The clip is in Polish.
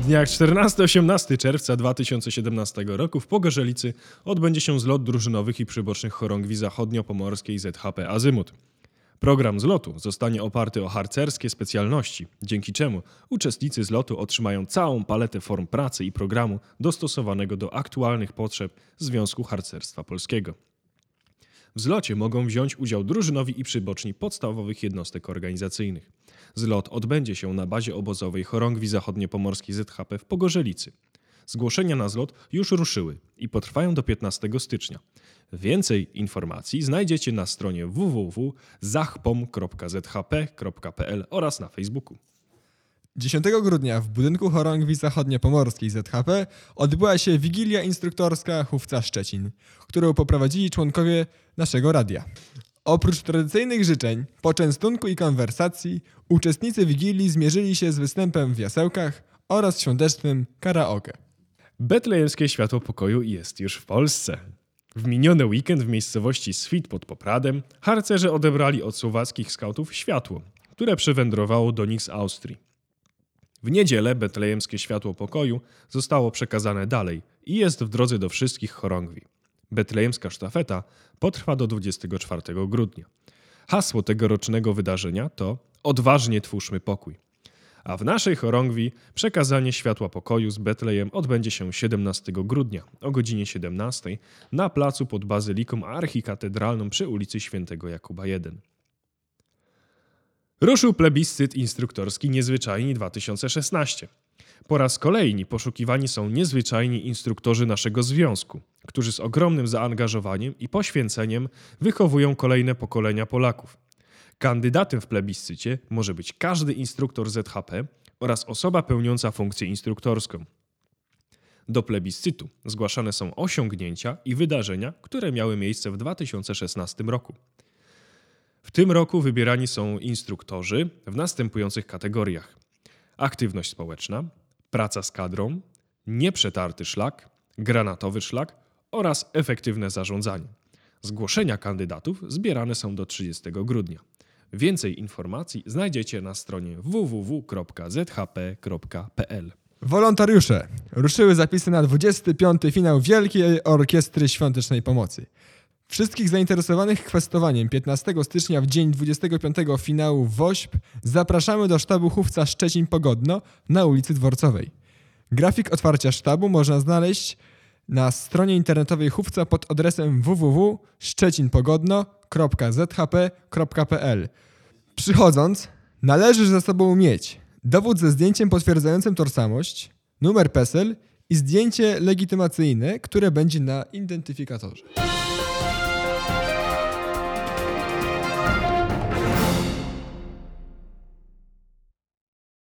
dniach 14-18 czerwca 2017 roku w Pogorzelicy odbędzie się zlot drużynowych i przybocznych chorągwi zachodnio-pomorskiej ZHP Azymut. Program zlotu zostanie oparty o harcerskie specjalności, dzięki czemu uczestnicy zlotu otrzymają całą paletę form pracy i programu dostosowanego do aktualnych potrzeb Związku Harcerstwa Polskiego. W zlocie mogą wziąć udział drużynowi i przyboczni podstawowych jednostek organizacyjnych. Zlot odbędzie się na bazie obozowej Chorągwi Zachodniopomorskiej ZHP w Pogorzelicy. Zgłoszenia na zlot już ruszyły i potrwają do 15 stycznia. Więcej informacji znajdziecie na stronie www.zachpom.zhp.pl oraz na Facebooku. 10 grudnia w budynku chorągwi zachodniopomorskiej ZHP odbyła się Wigilia Instruktorska Chówca Szczecin, którą poprowadzili członkowie naszego radia. Oprócz tradycyjnych życzeń, poczęstunku i konwersacji, uczestnicy Wigilii zmierzyli się z występem w jasełkach oraz świątecznym karaoke. Betlejemskie Światło Pokoju jest już w Polsce. W miniony weekend w miejscowości Swit pod Popradem harcerze odebrali od słowackich skautów światło, które przywędrowało do nich z Austrii. W niedzielę betlejemskie światło pokoju zostało przekazane dalej i jest w drodze do wszystkich chorągwi. Betlejemska sztafeta potrwa do 24 grudnia. Hasło tegorocznego wydarzenia to Odważnie twórzmy pokój. A w naszej chorągwi przekazanie światła pokoju z Betlejem odbędzie się 17 grudnia o godzinie 17 na placu pod Bazyliką Archikatedralną przy ulicy Świętego Jakuba 1. Ruszył plebiscyt instruktorski Niezwyczajni 2016. Po raz kolejny poszukiwani są niezwyczajni instruktorzy naszego związku, którzy z ogromnym zaangażowaniem i poświęceniem wychowują kolejne pokolenia Polaków. Kandydatem w plebiscycie może być każdy instruktor ZHP oraz osoba pełniąca funkcję instruktorską. Do plebiscytu zgłaszane są osiągnięcia i wydarzenia, które miały miejsce w 2016 roku. W tym roku wybierani są instruktorzy w następujących kategoriach: aktywność społeczna, praca z kadrą, nieprzetarty szlak, granatowy szlak oraz efektywne zarządzanie. Zgłoszenia kandydatów zbierane są do 30 grudnia. Więcej informacji znajdziecie na stronie www.zhp.pl. Wolontariusze! Ruszyły zapisy na 25. finał Wielkiej Orkiestry Świątecznej Pomocy. Wszystkich zainteresowanych kwestowaniem 15 stycznia w dzień 25 finału WOŚP zapraszamy do sztabu Chówca Szczecin Pogodno na ulicy Dworcowej. Grafik otwarcia sztabu można znaleźć na stronie internetowej Chówca pod adresem www.szczecinpogodno.zhp.pl Przychodząc, należy ze sobą mieć dowód ze zdjęciem potwierdzającym tożsamość, numer PESEL i zdjęcie legitymacyjne, które będzie na identyfikatorze.